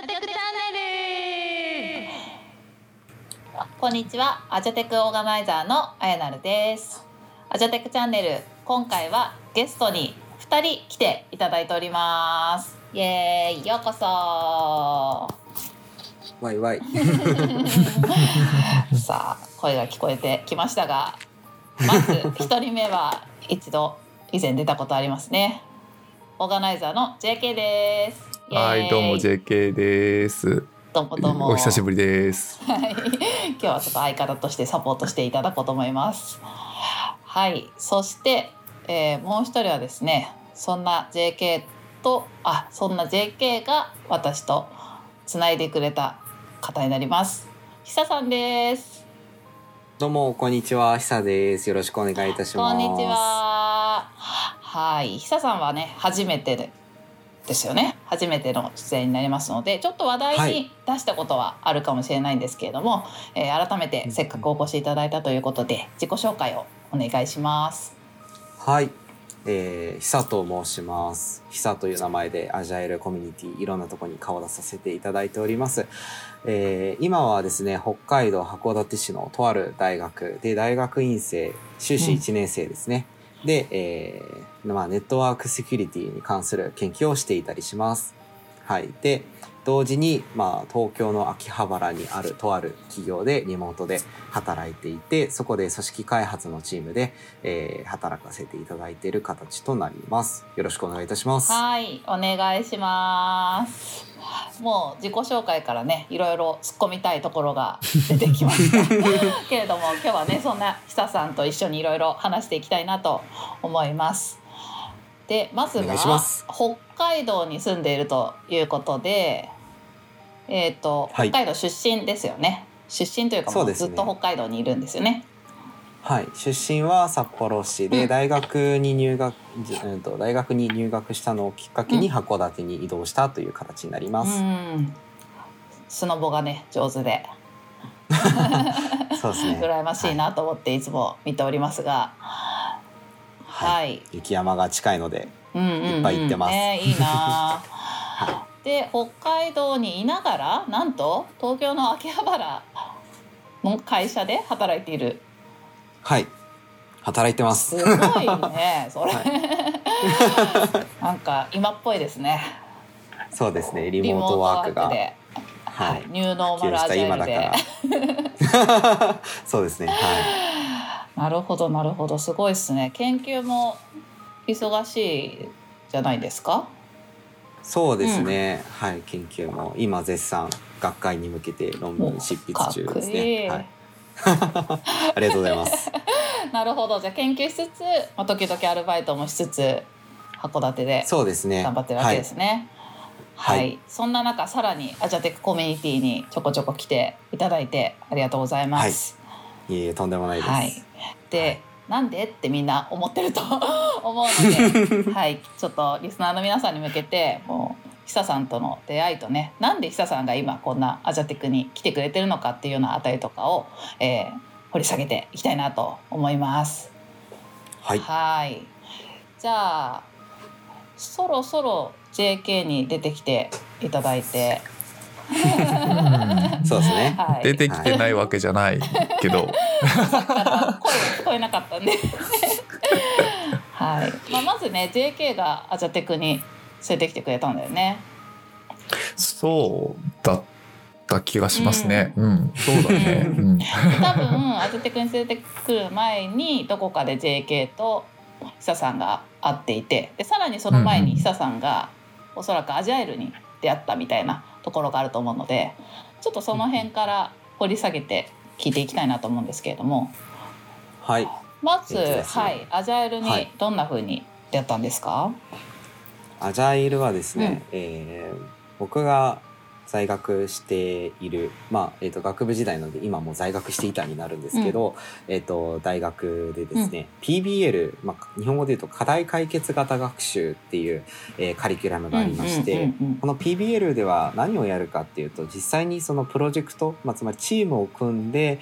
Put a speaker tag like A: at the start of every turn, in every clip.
A: ジャテクチャンネル。こんにちは。アジャテクオーガナイザーのあやなるです。アジャテクチャンネル今回はゲストに2人来ていただいております。イエーイ。ようこそ。
B: わいわい。
A: さあ声が聞こえてきましたがまず1人目は一度以前出たことありますね。オーガナイザーの JK です
C: はい、どうも JK です。
A: どうもどうも
C: お久しぶりです。
A: はい、今日はちょっと相方としてサポートしていただこうと思います。はい、そして、えーもう一人はですね、そんな JK と、あ、そんな JK が私とつないでくれた方になります。ひささんです。
B: どうもこんにちは、ひさです。よろしくお願いいたします。
A: こんにち。は。はい、ひささんはね、初めてで。ですよね初めての出演になりますのでちょっと話
B: は
A: 題
B: い
A: に出したことはあるかもしれないんですけれども、えー改めてせっかくお越しいただいたということで自己紹介をお願いします。
B: はい。えー、ひさと申します。ひさという名前でアジャイルコミュニティいろんなところに顔出させていただいております。えー、今はですね、北海道函館市のとある大学で大学院生、修士1年生ですね。で、えー、まあネットワークセキュリティに関する研究をしていたりします。はい。で、同時に、まあ、東京の秋葉原にあるとある企業でリモートで働いていて、そこで組織開発のチームで、えー働かせていただいている形となります。よろしくお願いいたします。
A: はい、お願いします。もう自己紹介からね、いろいろ突っ込みたいところが出てきました。けれども、今日はね、そんな久さんと一緒にいろいろ話していきたいなと思います。で、まずは北海道に住んでいるということで、えっ、と、
B: はい
A: 北海道出身ですよね。出身というか、も
B: そう
A: ずっと北海道にいるんですよね。
B: はい、出身は札幌市
A: うん
B: で大学に入学、じうんと大学に入学したのをきっかけに
A: うん
B: 函館に移動したという形になり
A: う
B: ます。
A: ん。スノボがね、上手で。
B: そうですね。
A: 羨ましいなと思っていつも見ておりますが、はい、
B: 雪山が近いので、
A: うんうんうん
B: いっぱい行ってます
A: ねいいな。で北海道にいながらなんと東京の秋葉原の会社で働いている。
B: はい、働いてます
A: す。ごいね、それ。なんか今っぽいですね。
B: そうですね、リモートワークが。
A: で、は、
B: はいい、
A: ニューノーマルアジャイルで。
B: ら。そうですね、はい。
A: なるほどなるほどすごいですね。研究も忙しいじゃないですか？
B: そうですね、はい、研究も今絶賛学会に向けて論文執筆中です
A: かっこい
B: ね。
A: い
B: はい、ありがとうございます。
A: なるほどじゃあ研究しつつ、まあ、時々アルバイトもしつつ函館で
B: そうですね。
A: 頑張ってるわけですね。
B: はい
A: はい、そんな中さらにアジャテックコミュニティにちょこちょこ来ていただいてありがとうございます。
B: いえいえ、とんでもないです。
A: はい、で、なんでってみんな思ってると 思うので、はい、ちょっとリスナーの皆さんに向けてもう久さんとの出会いとねなんで久さんが今こんなアジャテックに来てくれてるのかっていうようなあたりとかを、えー掘り下げていきたいなと思います。
B: はい、
A: はい。じゃあそろそろ JK に出てきていただいて、
B: そうですね。
A: はい、
C: 出てきてないわけじゃないけど、
A: 声が聞こえなかったんで、はい。まあまずね JK がアジャテクに連れてきてくれたんだよね。
C: そうだった気がしますね。うん、そうだね。うん、
A: 多分アジャテクに連れてくる前にどこかで JK と久さんが会っていてでさらにその前に久さんがおそらくアジャイルに出会ったみたいなところがあると思うのでちょっとその辺から掘り下げて聞いていきたいなと思うんですけれども。
B: はい。
A: まず、はい、アジャイルに
B: はい。
A: どんな風に出会ったんですか、
B: アジャイルはですね、えー僕が在学している、まあえー、と学部時代なので今もう在学していたになるんですけど、えー、と大学でですね、PBL、まあ、日本語で言うと課題解決型学習っていう、えーカリキュラムがありまして、
A: うんうんうんうん
B: この PBL では何をやるかっていうと実際にそのプロジェクト、まあ、つまりチームを組んで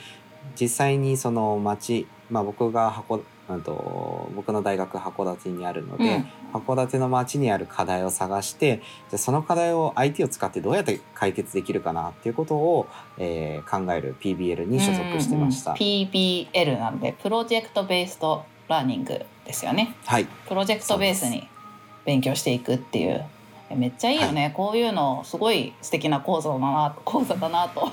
B: 実際にその町、まあ、僕が函うんと僕の大学函館にあるので、
A: うん。
B: 函館の街にある課題を探してじゃあその課題を IT を使ってどうやって解決できるかなっていうことを、えー考える PBL に所属してました。
A: うん。うん PBL なんでプロジェクトベーストラーニングですよね。
B: はい。
A: プロジェクトベースに勉強していくっていう。えめっちゃいいよね、こういうのすごい素敵な講座だな 講座だなと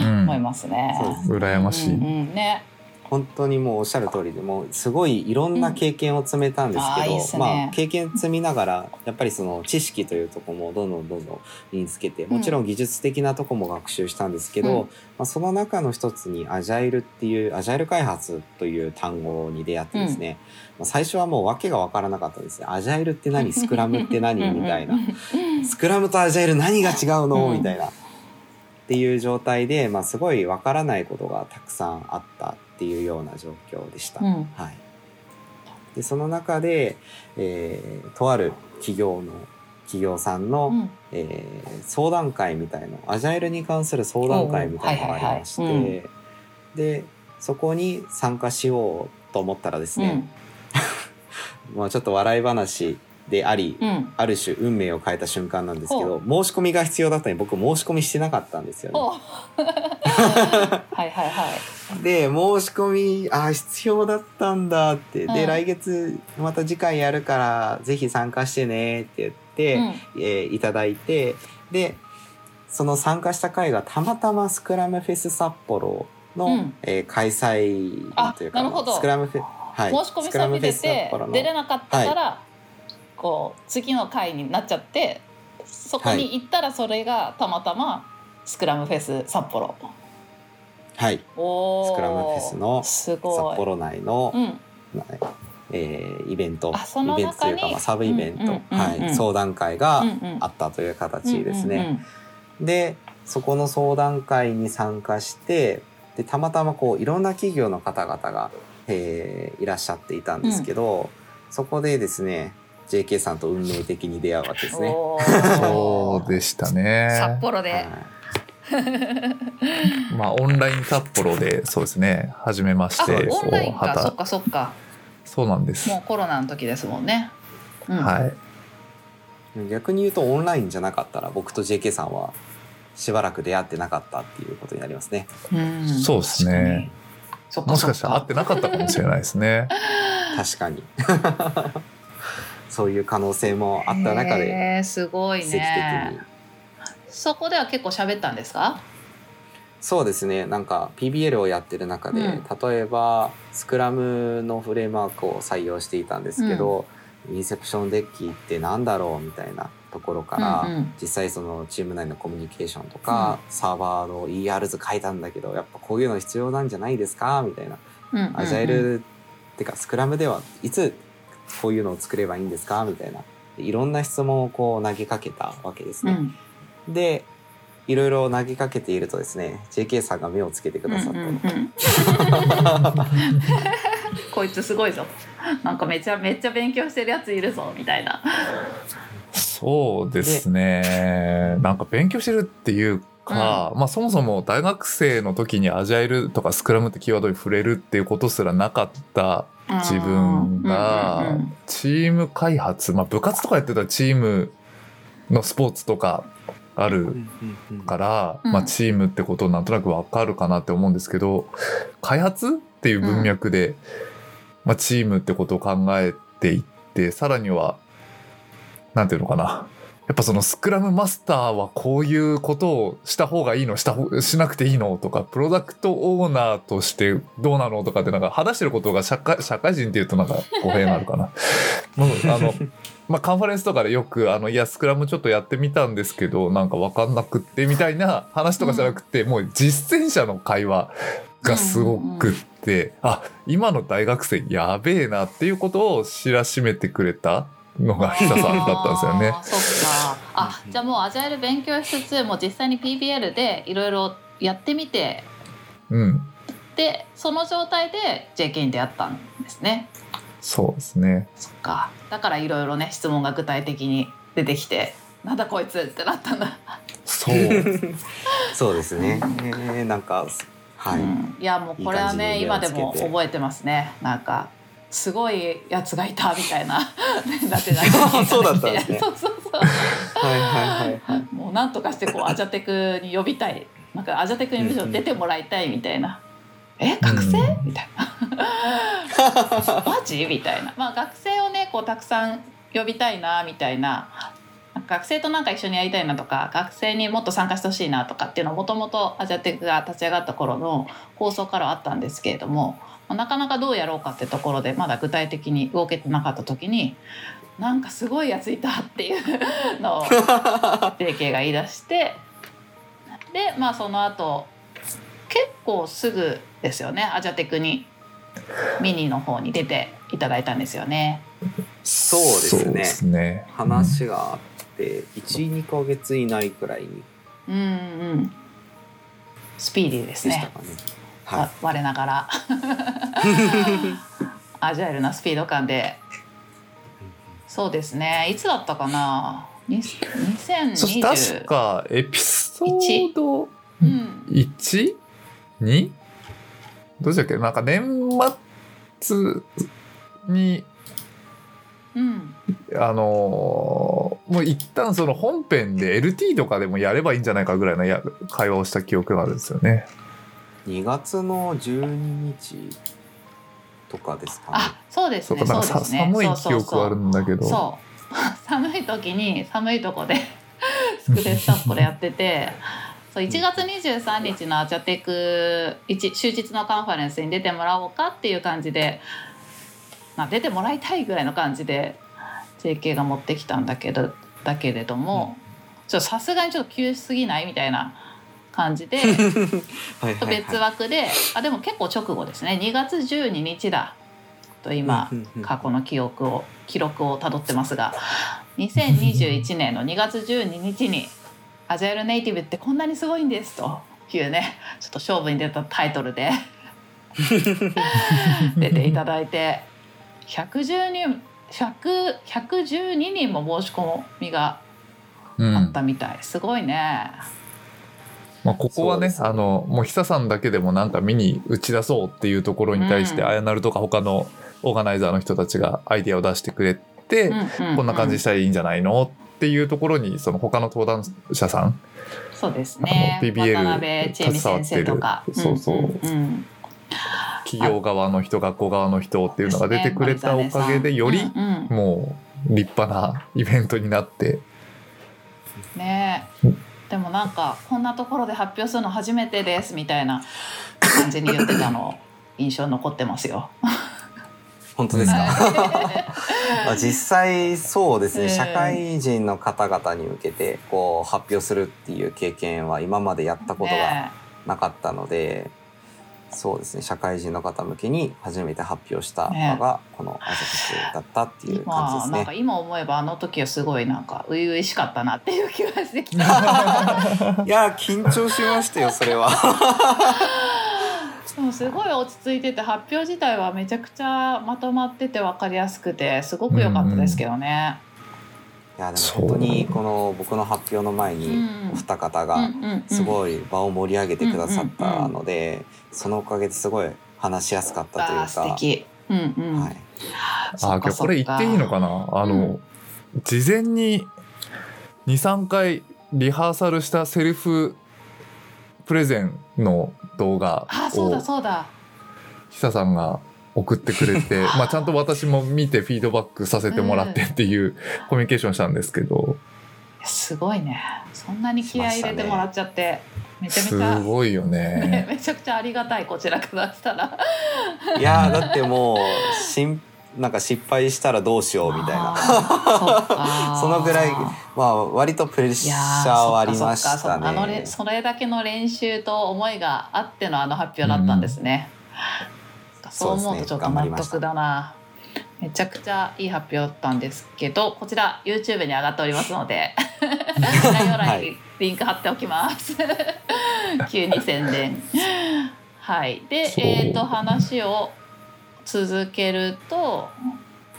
C: うん。
A: 思いますね。
C: 羨ましい。
A: うんうん。ね
B: 本当にもうおっしゃる通りでもうすごいいろんな経験を積めたんですけど、
A: うんあーいいっすね。
B: まあ経験積みながらやっぱりその知識というところもどんどんどんどん身につけてもちろん技術的なとこも学習したんですけど、
A: うん。
B: まあ、その中の一つにアジャイルっていうアジャイル開発という単語に出会ってですね、まあ最初はもう訳が分からなかったですね。アジャイルって何？スクラムって何？みたいな。スクラムとアジャイル何が違うの、
A: うん。
B: みたいな。っていう状態で、まあ、すごいわからないことがたくさんあったっていうような状況でした。
A: うん。
B: はい、でその中で、えーとある企業の企業さんの、
A: うん。
B: えー相談会みたいなアジャイルに関する相談会みたいなのがありまして、でそこに参加しようと思ったらですね、まあ、ちょっと笑い話であり、
A: うん。うん
B: ある種運命を変えた瞬間なんですけど申し込みが必要だったのに僕申し込みしてなかったんですよね。
A: お はいはいはい。
B: で申し込みあ必要だったんだって。で、
A: うん。
B: 来月また次回やるからぜひ参加してねって言って、
A: うん。
B: えーいただいて。でその参加した会がたまたまスクラムフェス札幌の、
A: うん。
B: えー開催
A: あ
B: というか
A: なるほど。
B: スクラムフェ、はい、
A: 申し込み
B: スクラ
A: されて出れなかったから、こう次の回になっちゃってそこに行ったらそれがたまたまスクラムフェス札幌。
B: はい、スクラムフェスの札。幌内の、
A: うん。
B: えーイベント。
A: あその
B: イベントというか、
A: 中に
B: まあ、サブイベント、
A: うんうんうんうん。
B: はい、相談会が
A: うんうん。
B: あったという形ですね。
A: うんうん
B: でそこの相談会に参加してでたまたまこういろんな企業の方々が、えーいらっしゃっていたんですけど、そこでですね JK さんと運命的に出会うわけですね。
C: そうでしたね。
A: 札幌で。
B: はい
C: まあオンライン札幌でそうですね初めまし
A: あ
C: て
A: オンラインかそっかそっか
C: そうなんです。
A: もうコロナの時ですもんね。うん
C: はい。
B: 逆に言うとオンラインじゃなかったら僕と JK さんはしばらく出会ってなかったっていうことになりますね。
A: うん
C: そうですね。もしかしたら会ってなかったかもしれないですね。
B: 確かに そういう可能性もあった中で
A: へーすごい
B: 奇跡的
A: ね
B: に。
A: そこでは結構喋ったんですか？
B: そうですね。なんか PBL をやってる中で、
A: うん。
B: 例えばスクラムのフレームワークを採用していたんですけど、インセプションデッキってなんだろうみたいなところから、
A: うんうん。
B: 実際そのチーム内のコミュニケーションとか、サーバーの ER 図書いたんだけどやっぱこういうの必要なんじゃないですか？みたいな、
A: うんうんうん。
B: アジャイルってかスクラムではいつこういうのを作ればいいんですか？みたいな。いろんな質問をこう投げかけたわけですね。
A: うん
B: でいろいろ投げかけているとですね JK さんが目をつけてくださったの。
A: うんうんうん こいつすごいぞ。なんかめちゃめっちゃ勉強してるやついるぞみたいな。
C: そうですね。なんか勉強してるっていうか、まあそもそも大学生の時にアジャイルとかスクラムってキーワードに触れるっていうことすらなかった自分が
A: うんうんうん
C: チーム開発、まあ部活とかやってたらチームのスポーツとかあるから、
A: うん
C: まあチームってことなんとなくわかるかなって思うんですけど、開発っていう文脈で、まあチームってことを考えていって、さらには、なんていうのかな。やっぱそのスクラムマスターはこういうことをした方がいいの？した方しなくていいの？とかプロダクトオーナーとしてどうなの？とかってなんか話してることが社会社会人っていうとなんか語弊があるかな。も うあのまあ、カンファレンスとかでよくあのいやスクラムちょっとやってみたんですけどなんか分かんなくってみたいな話とかじゃなくて、もう実践者の会話がすごくって、あ今の大学生やべえなっていうことを知らしめてくれたのが久さんだったんですよね。
A: そっか。あじゃあもうアジャイル勉強しつつもう実際に PBL でいろいろやってみて。
C: うん。
A: でその状態で JK に出会ったんですね。
C: そうですね。
A: そっか。だからいろいろね質問が具体的に出てきてなんだこいつってなったんだ。
C: そう。
B: そうですね、えーなんかはい、
A: うん、いやもうこれはね今でも覚えてますね。なんかすごいやつがいたみたいな。だって
B: そうだったんですね。
A: そうそうそう
B: はいはいはいはい。
A: もうなんとかしてこうアジャテクに呼びたい。なんかアジャテクにむしろ出てもらいたいみたいな「え学生？
C: うん。
A: みたいな「マジ?」みたいな、まあ、学生をねこうたくさん呼びたいなみたいな。学生となんか一緒にやりたいなとか学生にもっと参加してほしいなとかっていうのはもともとアジャテクが立ち上がった頃の構想からはあったんですけれども、まあなかなかどうやろうかってところでまだ具体的に動けてなかった時になんかすごいやついたっていう のを JK が言い出してでまあその後結構すぐですよねアジャテクにミニの方に出ていただいたんですよね。
B: そうですね
C: ね
B: 話があって12ヶ月以内くらいに
A: うんうんスピーディーですね。
B: でしたかねは
A: わ我ながら。アジャイルなスピード感で。そうですね。いつだったかな？に
C: そして確
A: 2020
C: かエピソード
A: うん、
C: 1?2? どうしたっけ？なんか年末に
A: うん、
C: あのーもう一旦その本編で LT とかでもやればいいんじゃないかぐらいのや会話をした記憶があるんですよね。
B: 2月の12日とかですかね。
A: あそうですね
C: そう
A: ですね。
C: 寒い記
A: そうそうそう
C: 憶はあるんだけど。
A: そう寒い時に寒いとこで スクレスタッフでやってて。そう1月23日のアチャテク一終日のカンファレンスに出てもらおうかっていう感じで、まあ、出てもらいたいぐらいの感じで JK が持ってきたんだけどだけれども、さすがにちょっと急すぎないみたいな感じで
B: はい
A: 別枠であでも結構直後ですね。2月12日だ。と今。
B: うんうんうん
A: 過去の記憶を記録をたどってますが。2021年の2月12日に「アジャイルネイティブってこんなにすごいんです」というねちょっと勝負に出たタイトルで 出ていただいて110人100 112人も申し込みが
C: うん
A: あったみたい、すごいね。
C: まあ、ここはね
B: ね。
C: あのもう久さんだけでもなんか見に打ち出そうっていうところに対して、
A: うん。
C: あやなるとか他のオーガナイザーの人たちがアイディアを出してくれて、
A: うんう
C: こんな感じにしたらいいんじゃないのっていうところにその他の登壇者さん
A: そうですね。
C: あの PBL 携わってるそうそう。ん
A: ん
C: 企業側の人学校側の人っていうのが出てくれたおかげでよりもう立派なイベントになって。
A: ね。えでもなんかこんなところで発表するの初めてですみたいな感じに言ってたの 印象に残ってますよ。
B: 本当ですか、実際そうですね、
A: ええ。
B: 社会人の方々に向けてこう発表するっていう経験は今までやった
A: い
B: ことが
A: ね
B: なかったので、そうですね社会人の方向けに初めて発表した
A: ね
B: 場がこのアジャテクだったって
A: え
B: いう感じですね
A: 今なんか。今思えばあの時はすごいなんか初々しかったなっていう気がしてきた。
B: いや緊張しましたよそれは。
A: でもすごい落ち着いてて発表自体はめちゃくちゃまとまってて分かりやすくてすごく良かったですけどね。
B: いやでも本当にこの僕の発表の前に
A: うん
B: お二方
A: うん
B: がすごい場を盛り上げてくださったので、そのおかげですごい話しやすかったという
A: あ
B: か。
A: ー素敵。うんうん。
B: はい、
C: あこれ言っていいのかな？あの、
A: うん
C: 事前に23回リハーサルしたセルフプレゼンの動画
A: あそうだ
C: を
A: そうだ。
C: 久さんが送ってくれて、まあ、ちゃんと私も見てフィードバックさせてもらってっていうコミュニケーションしたんですけど
A: すごいね。そんなに気合い入れてもらっちゃって、めちゃめ
C: す
A: ちゃ、
C: ごいよ
A: ね
C: ね。
A: めちゃくちゃありがたいこちらからしたら。
B: いやーだってもうしんなんか失敗したらどうしようみたいな
A: そ
B: のぐらいまあ割とプレッシャーはありましたね。
A: それだけの練習と思いがあってのあの発表だったんですね。そう思うとちょっと納得だな。めちゃくちゃいい発表だったんですけどこちら YouTube に上がっておりますので 概要欄に
B: はい
A: リンク貼っておきます。急に宣伝。はい、で、えー、と話を続けると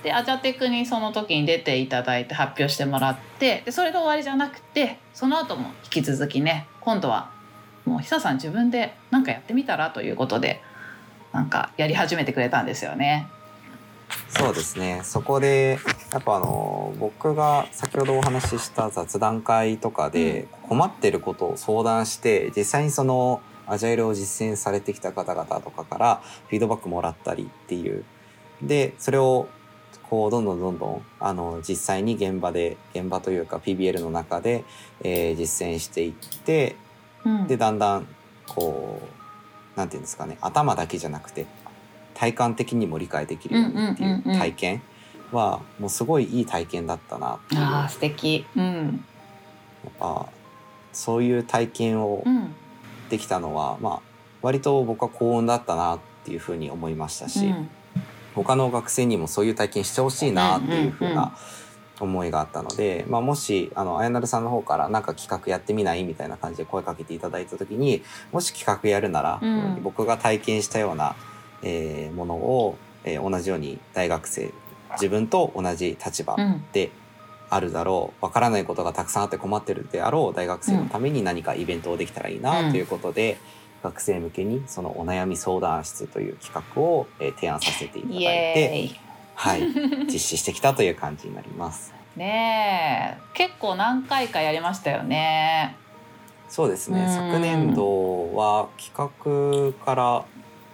A: でアジャテクにその時に出ていただいて発表してもらってでそれで終わりじゃなくてその後も引き続きね今度はもう久さん自分で何かやってみたらということでなんかやり始めてくれたんですよね。
B: そうですね。そこでやっぱあの僕が先ほどお話しした雑談会とかで困ってることを相談して実際にそのアジャイルを実践されてきた方々とかからフィードバックもらったりっていう。でそれをこうどんどんどんどんあの実際に現場で現場というか PBL の中で、えー実践していって
A: うん、
B: でだんだんこうなんていうんですかね頭だけじゃなくて体感的にも理解できるようにってい
A: うんうんうんう
B: うん。体験はもうすごいいい体験だったなっていう。
A: あ素敵。うん。
B: っぱそういう体験を
A: うん。
B: できたのは、まあ割と僕は幸運だったなっていうふうに思いましたし、
A: うん。
B: 他の学生にもそういう体験してほしいなっていうふう
A: うんうんうん
B: な思いがあったので、まあ、もしあのあやなるさんの方からなんか企画やってみないみたいな感じで声かけていただいた時にもし企画やるなら、
A: うん。
B: 僕が体験したような、えーものを、えー同じように大学生自分と同じ立場
A: うん。
B: であるだろうわからないことがたくさんあって困ってるであろう大学生のために何かイベントをできたらいいなということで、学生向けにそのお悩み相談室という企画を、えー提案させていただい
A: イ
B: て。はい、実施してきたという感じになります。
A: ねえ。結構何回かやりましたよね。
B: そうですね、
A: うん。
B: 昨年度は企画から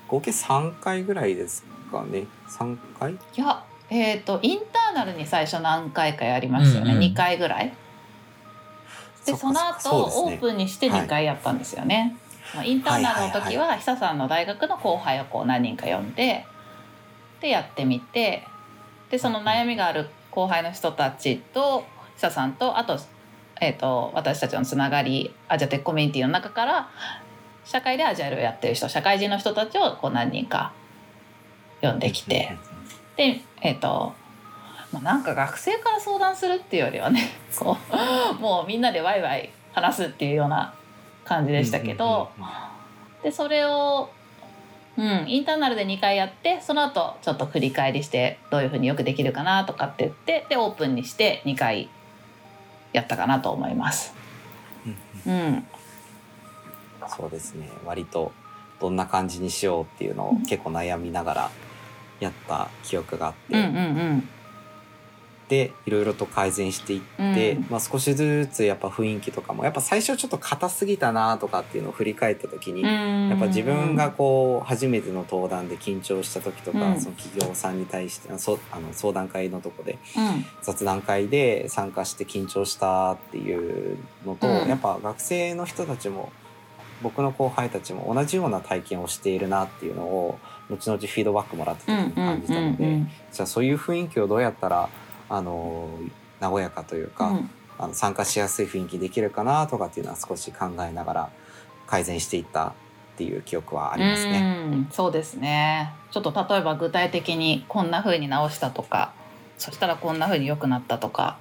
B: 合計3回ぐらいですかね。3回？
A: いやえっ、とインターナルに最初何回かやりましたよね、
C: うんうん。
A: 2回ぐらい。でその後
B: ね。
A: オープンにして2回やったんですよね。まあインターナルの時は久さんの大学の後輩をこう何人か呼んででやってみてでその悩みがある後輩の人たちと久さんとあと,、えー、と私たちのつながりアジアテックコミュニティの中から社会でアジャイルをやってる人社会人の人たちをこう何人か呼んできて。でえっ、とまあ、なんか学生から相談するっていうよりはね こうもうみんなでワイワイ話すっていうような感じでしたけど、でそれを、うん、インターナルで2回やってその後ちょっと振り返りしてどういうふうによくできるかなとかって言ってでオープンにして2回やったかなと思います。
B: うんうん。
A: うん、
B: そうですね。割とどんな感じにしようっていうのを結構悩みながらやった記憶があって、
A: うんうんうん
B: でいろいろと改善していって、
A: うん。
B: まあ、少しずつやっぱ雰囲気とかもやっぱ最初ちょっと硬すぎたなとかっていうのを振り返った時に、
A: うん。
B: やっぱ自分がこう初めての登壇で緊張した時とか、
A: うん。
B: その企業さんに対してあそあの相談会のとこで
A: うん。
B: 雑談会で参加して緊張したっていうのと、
A: うん。
B: やっぱ学生の人たちも僕の後輩たちも同じような体験をしているなっていうのを後々フィードバックもらって
A: うん
B: 時に感じたので、じゃあそういう雰囲気をどうやったらあの和やかというか、
A: うん。
B: あの参加しやすい雰囲気できるかなとかっていうのは少し考えながら改善していったっていう記憶はありますね。
A: うん。そうですね。ちょっと例えば具体的にこんな風に直したとかそしたらこんな風に良くなったとか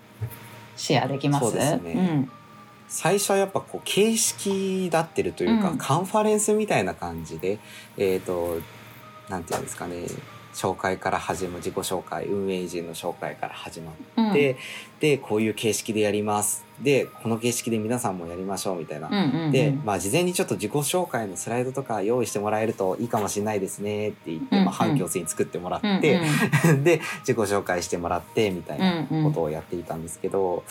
A: シェアできます？
B: そうですね。最初はやっぱこう形式だってるというか、
A: うん。
B: カンファレンスみたいな感じでえっ、となんていうんですかね紹介から始まる自己紹介運営陣の紹介から始ま
A: うん、
B: って、でこういう形式でやります。でこの形式で皆さんもやりましょうみたいな。
A: うんうんうん、
B: で、まあ、事前にちょっと自己紹介のスライドとか用意してもらえるといいかもしれないですねって言って、
A: うんうん
B: まあ、反強制に作ってもら
A: うんうん
B: って、で自己紹介してもらってみたいな
A: うんうん
B: ことをやっていたんですけど、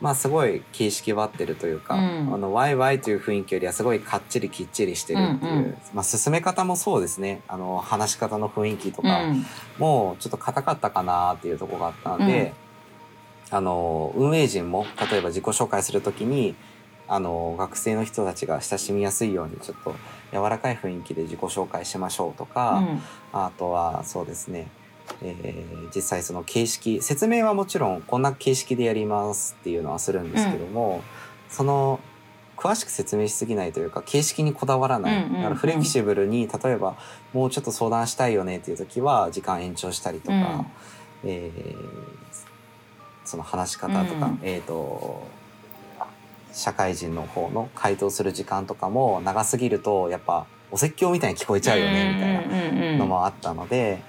B: まあすごい形式ばってるというか、
A: うん。
B: あのワイワイという雰囲気よりはすごいかっちりきっちりしてるっていう、
A: うんうん。
B: まあ進め方もそうですね。あの話し方の雰囲気とか
A: うん。
B: もちょっと硬かったかなっていうところがあったので、あの運営陣も例えば自己紹介するときにあの学生の人たちが親しみやすいようにちょっと柔らかい雰囲気で自己紹介しましょうとか、あとはそうですね、えー実際その形式説明はもちろんこんな形式でやりますっていうのはするんですけども、その詳しく説明しすぎないというか形式にこだわらない、
A: うんうんうん。
B: だからフレキシブルに例えばもうちょっと相談したいよねっていう時は時間延長したりとか、えーその話し方とか、
A: うん。
B: えっ、と社会人の方の回答する時間とかも長すぎるとやっぱお説教みたいに聞こえちゃうよねみたいな
A: な
B: のもあったので、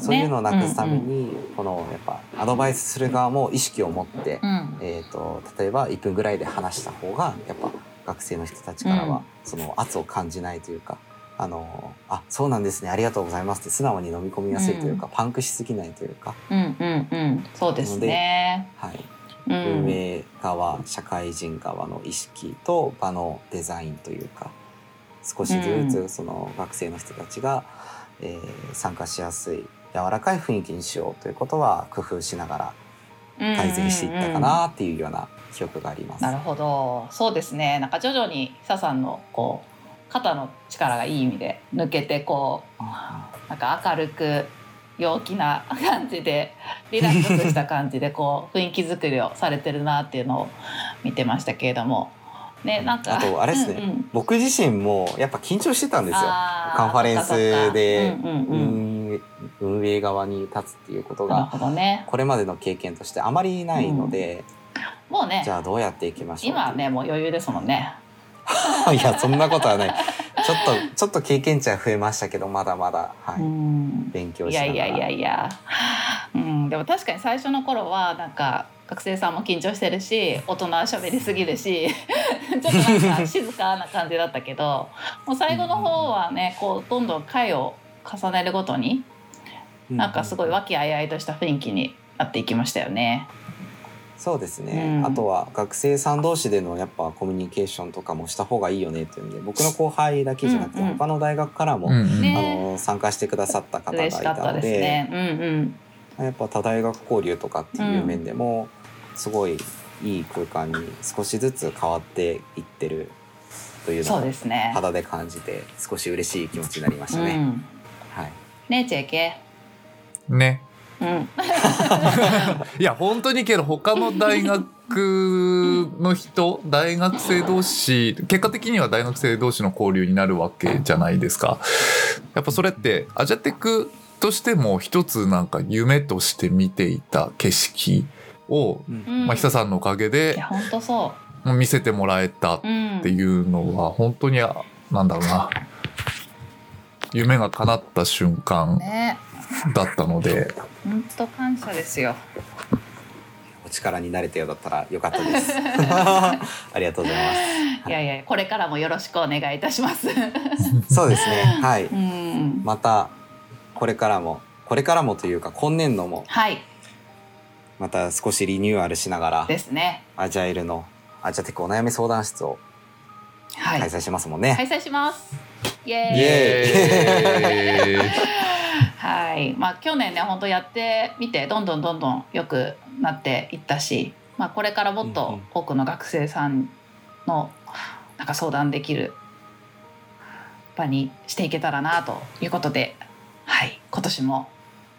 B: そういうのをなくすため
A: うん
B: に、このやっぱアドバイスする側も意識を持って、
A: うん。
B: えー、と例えば1分ぐらいで話した方がやっぱ学生の人たちからは、
A: うん。
B: その圧を感じないというか。あのあそうなんですねありがとうございますって素直に飲み込みやすいというか、パンクしすぎないというか、
A: うんうんうん。そうですね。
B: はい、
A: うん。
B: 運営側社会人側の意識と場のデザインというか少しず
A: う
B: つその学生の人たちが、えー参加しやすい柔らかい雰囲気にしようということは工夫しながら改善していったかなっていうような記憶があります。
A: なるほど。そうですね。なんか徐々に久さんのこう肩の力がいい意味で抜けてこうなんか明るく陽気な感じで リラックスした感じでこう雰囲気作りをされてるなっていうのを見てましたけれどもねなんか。
B: あとあれですね、
A: うんうん。
B: 僕自身もやっぱ緊張してたんですよ。カンファレンスで運営側に立つっていうことが
A: ね。
B: これまでの経験としてあまりないので、
A: もうね。
B: じゃあどうやっていきましょう
A: 今はねもう余裕ですもんね。
B: いやそんなことはない。ちょっとちょっと経験値は増えましたけどまだまだ、はい。
A: うん。
B: 勉強しながら。
A: いやいやいやいや、うん、でも確かに最初の頃はなんか学生さんも緊張してるし大人は喋りすぎるし ちょっとなんか静かな感じだったけどもう最後の方はねこうどんどん回を重ねるごとになんかすごい和気あいあいとした雰囲気になっていきましたよね。
B: そうですね、
A: うん
B: あとは学生さん同士でのやっぱコミュニケーションとかもした方がいいよねっていうんで僕の後輩だけじゃなくて他の大学からも、
C: うんうん
A: ね
B: あの参加してくださった方がい
A: たです
B: たので
A: ね。うんうん。
B: やっぱ多大学交流とかっていう面でもすごいいい空間に少しずつ変わっていってるというの
A: そう
B: を
A: ですね。
B: 肌で感じて少し嬉しい気持ちになりましたね。
A: うん、
B: はい
A: ねえ JK。
C: ね
A: うん。
C: いや本当にけど他の大学の人 大学生同士結果的には大学生同士の交流になるわけじゃないですか。やっぱそれってアジャテクとしても一つなんか夢として見ていた景色を、
B: うん
A: うん
C: まあ、久さんのおかげ
A: い
C: で
A: や本当そ
C: 見せてもらえたっ。ていうのは本当にあなんだろうな夢が叶った瞬間
A: ね。
C: だったので
A: 本当感謝ですよ。
B: お力になれたようだったらよかったです。ありがとうございま
A: いやいやこれからもよろしくお願いいたします。
B: す。そうですね。はい。
A: うん。
B: またこれからもこれからもというか今年度も
A: はい
B: また少しリニューアルしながら
A: ですね。
B: アジャイルのアジャテクお悩み相談室を
A: はい。
B: 開催しますもんね。
A: 開催します。イエーイ。
B: イエーイ
A: はい。まあ去年ね本当やってみてどんどんどんどん良くなっていったし、まあこれからもっと
B: ん
A: 多くの学生さんのなんか相談できる場にしていけたらなということで、はい。今年も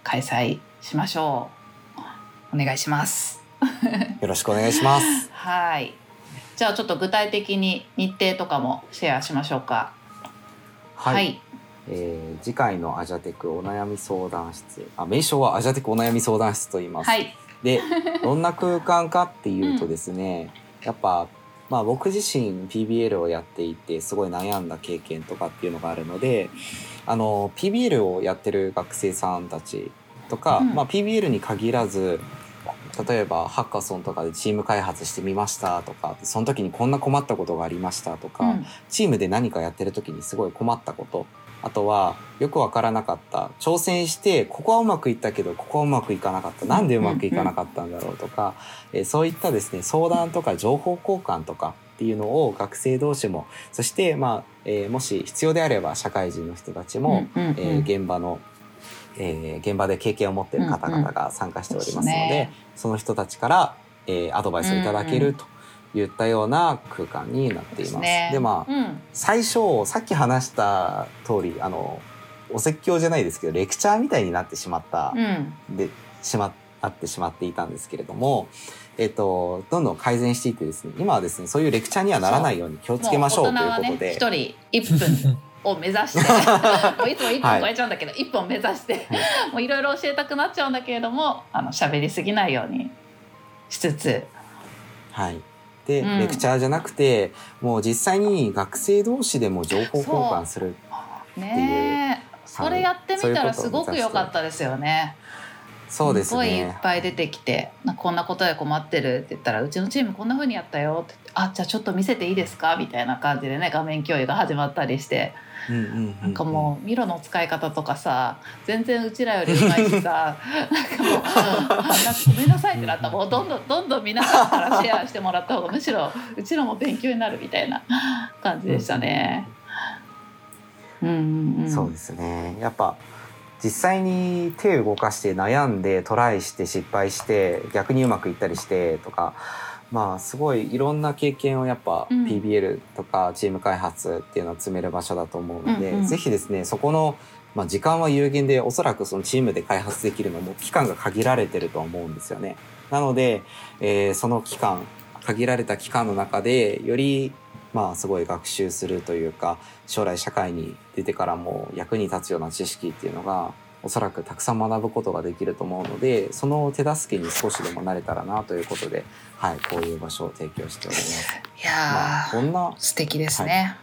A: 開催しましょう。お願いします。
B: よろしくお願いします。
A: はい。じゃあちょっと具体的に日程とかもシェアしましょうか。
B: はい。
A: はい。
B: えー次回のアジャテクお悩み相談室、あ名称はアジャテクお悩み相談室と言います。
A: はい。
B: でどんな空間かっていうとですね、やっぱまあ僕自身 PBL をやっていてすごい悩んだ経験とかっていうのがあるのであの PBL をやってる学生さんたちとか、
A: うん。
B: まあ、PBL に限らず例えばハッカソンとかでチーム開発してみましたとかその時にこんな困ったことがありましたとか、
A: うん。
B: チームで何かやってる時にすごい困ったことあとはよくわからなかった。挑戦してここはうまくいったけどここはうまくいかなかった。なんでうまくいかなかったんだろうとか、えーそういったですね相談とか情報交換とかっていうのを学生同士もそして、まあえーもし必要であれば社会人の人たちも、えー現場の、えー現場で経験を持っている方々が参加しておりますので,、
A: そ
B: の人たちから、えーアドバイスをいただけるといったような空間になっています。
A: ね。
B: でまあ
A: うん。
B: 最初さっき話した通りあのお説教じゃないですけどレクチャーみたいになってしまった、
A: うん。
B: でしまあってしまっていたんですけれども、えっと、どんどん改善していってですね今はですねそういうレクチャーにはならないように気をつけましょうということで、
A: 一、人一分を目指してもういつも1分超えちゃうんだけど、一本目指して。もういろいろ教えたくなっちゃうんだけれどもあの喋りすぎないようにしつつ。
B: はい、レクチャーじゃなくてもう実際に学生同士でも情報交換する
A: ねえそれやってみたらすごく良かったですよね。
B: そうです
A: すごいいっ
B: ね。
A: ぱい出てきて「なんかこんなことで困ってる」って言ったら「うちのチームこんな風にやったよ」って言って「あじゃあちょっと見せていいですか?」みたいな感じでね画面共有が始まったりしてなんかもうミロの使い方とかさ全然うちらよりうまいしさなんかもうごめんなさいってなったもうどんどんどんどん皆さんからシェアしてもらった方がむしろうちらも勉強になるみたいな感じでしたね。うんうんうん、
B: そうですね。やっぱ実際に手を動かして悩んでトライして失敗して逆にうまくいったりしてとか。まあすごいいろんな経験をやっぱ
A: うん
B: PBL とかチーム開発っていうのを積める場所だと思うので、
A: うんうん
B: ぜひですねそこの、まあ、時間は有限でおそらくそのチームで開発できるのも期間が限られてると思うんですよね。なので、えーその期間限られた期間の中でよりまあすごい学習するというか将来社会に出てからも役に立つような知識っていうのがおそらくたくさん学ぶことができると思うのでその手助けに少しでもなれたらなということで、はい、こういう場所を提供しております。
A: いや
B: まあ、
A: ー
B: こんな
A: 素敵ですね。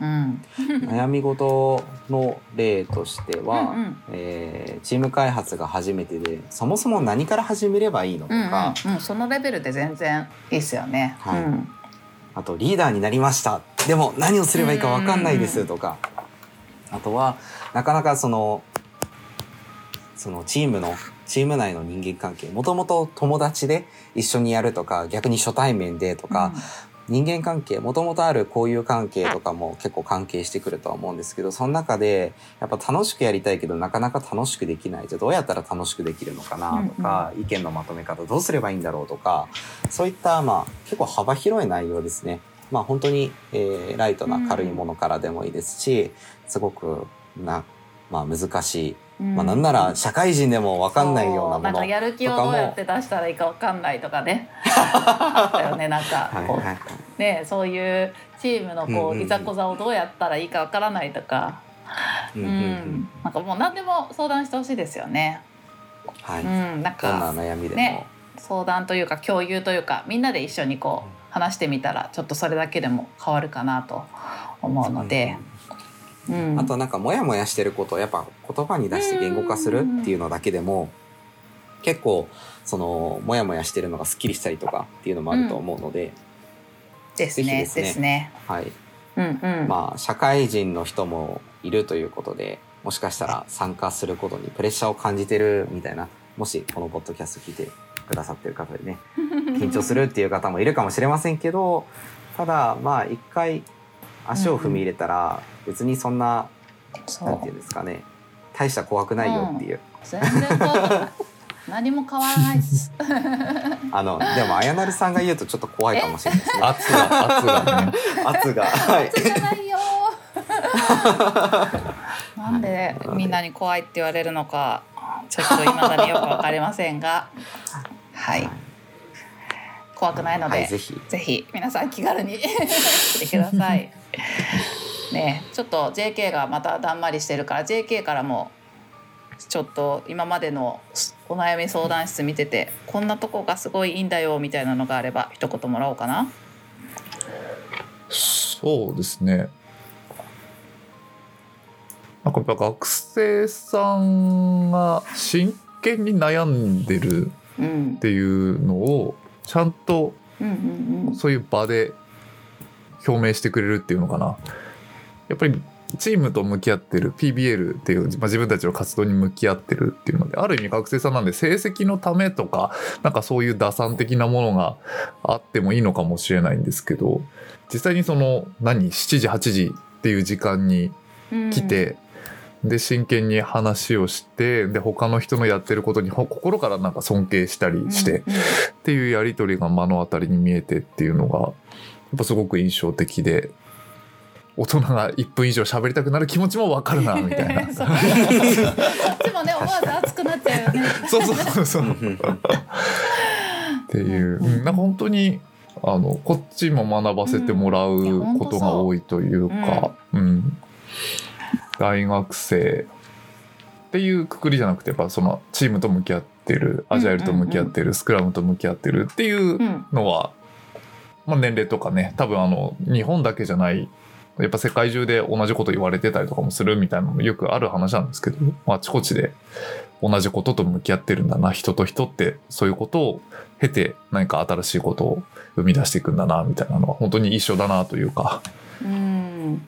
A: うん、
B: 悩み事の例としては、
A: うんうん。
B: えーチーム開発が初めてでそもそも何から始めればいいのと
A: うん
B: か、
A: うんうん、そのレベルで全然いいっすよね。
B: はい。
A: うん。
B: あとリーダーになりました。でも何をすればいいか分かんないですとか、あとはなかなかそのそのチームのチーム内の人間関係。もともと友達で一緒にやるとか逆に初対面でとか、人間関係もともとある交友関係とかも結構関係してくるとは思うんですけどその中でやっぱ楽しくやりたいけどなかなか楽しくできない。じゃあどうやったら楽しくできるのかなとか、意見のまとめ方どうすればいいんだろうとかそういったまあ結構幅広い内容ですね。まあ本当に、えーライトな軽いものからでもいいですし、すごくな、まあ、難しい、
A: うん
B: まあ、なんなら社会人でも分かんないようなもの
A: そうなんかやる気をどうやって出したらいいかわかんないとかね。あったよねなんか。こう、
B: はいはいはい。
A: ねそういうチームのこ
B: うんうんうん。
A: ういざこざをどうやったらいいかわからないとか、うん
B: うんうん。うん。
A: なんかもう何でも相談してほしいですよね。
B: はい、
A: うん、なん
B: どんな
A: か
B: 悩みでも、
A: ね相談というか共有というかみんなで一緒にこう話してみたらちょっとそれだけでも変わるかなと思うので、うん、
B: あとなんかモヤモヤしてることをやっぱ言葉に出して言語化するっていうのだけでも結構そのモヤモヤしてるのがすっきりしたりとかっていうのもあると思うので、
A: ですね
B: ぜひですね。
A: ですね。
B: はい。
A: うんうん。
B: まあ社会人の人もいるということでもしかしたら参加することにプレッシャーを感じてるみたいなもしこのポッドキャスト聞いてくださってる方でね 緊張するっていう方もいるかもしれませんけどただまあ一回足を踏み入れたら別にそんな、
A: そ
B: なんていうんですかね大した怖くないよっていう、
A: 全然怖くない。何も変わらないです。
B: あのでもあやなるさんが言うとちょっと怖いかもしれないですね
C: 圧が圧がね
B: 圧がはい
A: じゃないよ。なんでみんなに怖いって言われるのか、ちょっと未だによくわかりませんが、はい。怖くないので、
B: はいぜひ
A: ぜひ皆さん気軽に来てください。ね。えちょっと JK がまただんまりしてるから JK からもちょっと今までのお悩み相談室見ててこんなとこがすごいいいんだよみたいなのがあれば一言もらおうかな。
C: そうですね。なんかやっぱ学生さんが真剣に悩んでる
A: うん。
C: っ、ていうのをちゃんとそういう場で表明してくれるっていうのかなやっぱりチームと向き合ってる PBL っていう、まあ、自分たちの活動に向き合ってるっていうのである意味学生さんなんで成績のためとかなんかそういう打算的なものがあってもいいのかもしれないんですけど実際にその何？7時8時っていう時間に
A: うん。
C: 来て、で真剣に話をしてで他の人のやってることにほ心からなんか尊敬したりして、
A: うんうん
C: っていうやり取りが目の当たりに見えてっていうのがやっぱすごく印象的で大人が1分以上喋りたくなる気持ちもわかるなみたいな。
A: そっちもね思わず熱くなっちゃうよね。
C: そうそうそうそう。っ
B: うんうん
C: ていう、うん、なんか本当にあのこっちも学ばせてもらうことが多いというか、う。ん。大学生っていうくくりじゃなくてやっぱそのチームと向き合ってるアジャイルと向き合ってる、スクラムと向き合ってるっていう
A: うん。
C: のは、まあ、年齢とかね多分あの日本だけじゃないやっぱ世界中で同じこと言われてたりとかもするみたいなのもよくある話なんですけど、まあ、あちこちで同じことと向き合ってるんだな人と人ってそういうことを経て何か新しいことを生み出していくんだなみたいなのは本当に一緒だなというか、
A: うん。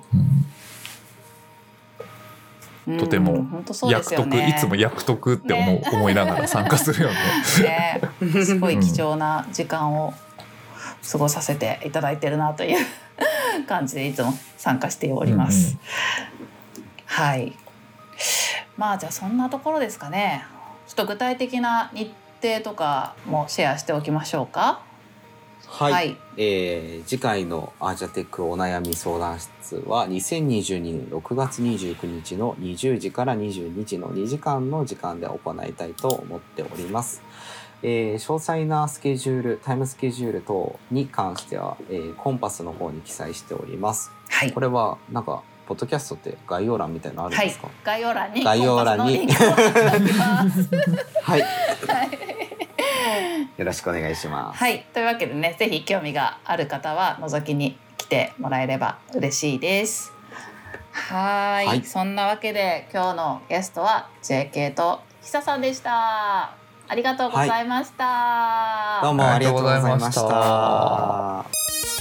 C: うん、とても役得、
A: ね。
C: いつも役得って思思いながら参加するよね。
A: ね、すごい貴重な時間を過ごさせていただいてるなという 感じでいつも参加しております。はい。まあじゃあそんなところですかね。ちょっと具体的な日程とかもシェアしておきましょうか。
B: はい、
A: はい
B: えー次回のアージャテックお悩み相談室は2022年6月29日の20時から22時の2時間の時間で行いたいと思っております。えー詳細なスケジュールタイムスケジュール等に関しては、えーコンパスの方に記載しております。
A: はい
B: こ。れはなんかポッドキャストって概要欄みたいなのあるん
A: はい
B: ですか、。
A: 概要欄に
B: 概要欄に。はい、
A: はい。
B: よろしくお願いします。
A: はい、というわけでね、ぜひ興味がある方は覗きに来てもらえれば嬉しいです。はーい
B: はい
A: そんなわけで今日のゲストは JK と久さんでした。ありがとうございました。
B: どうもありがとうございました。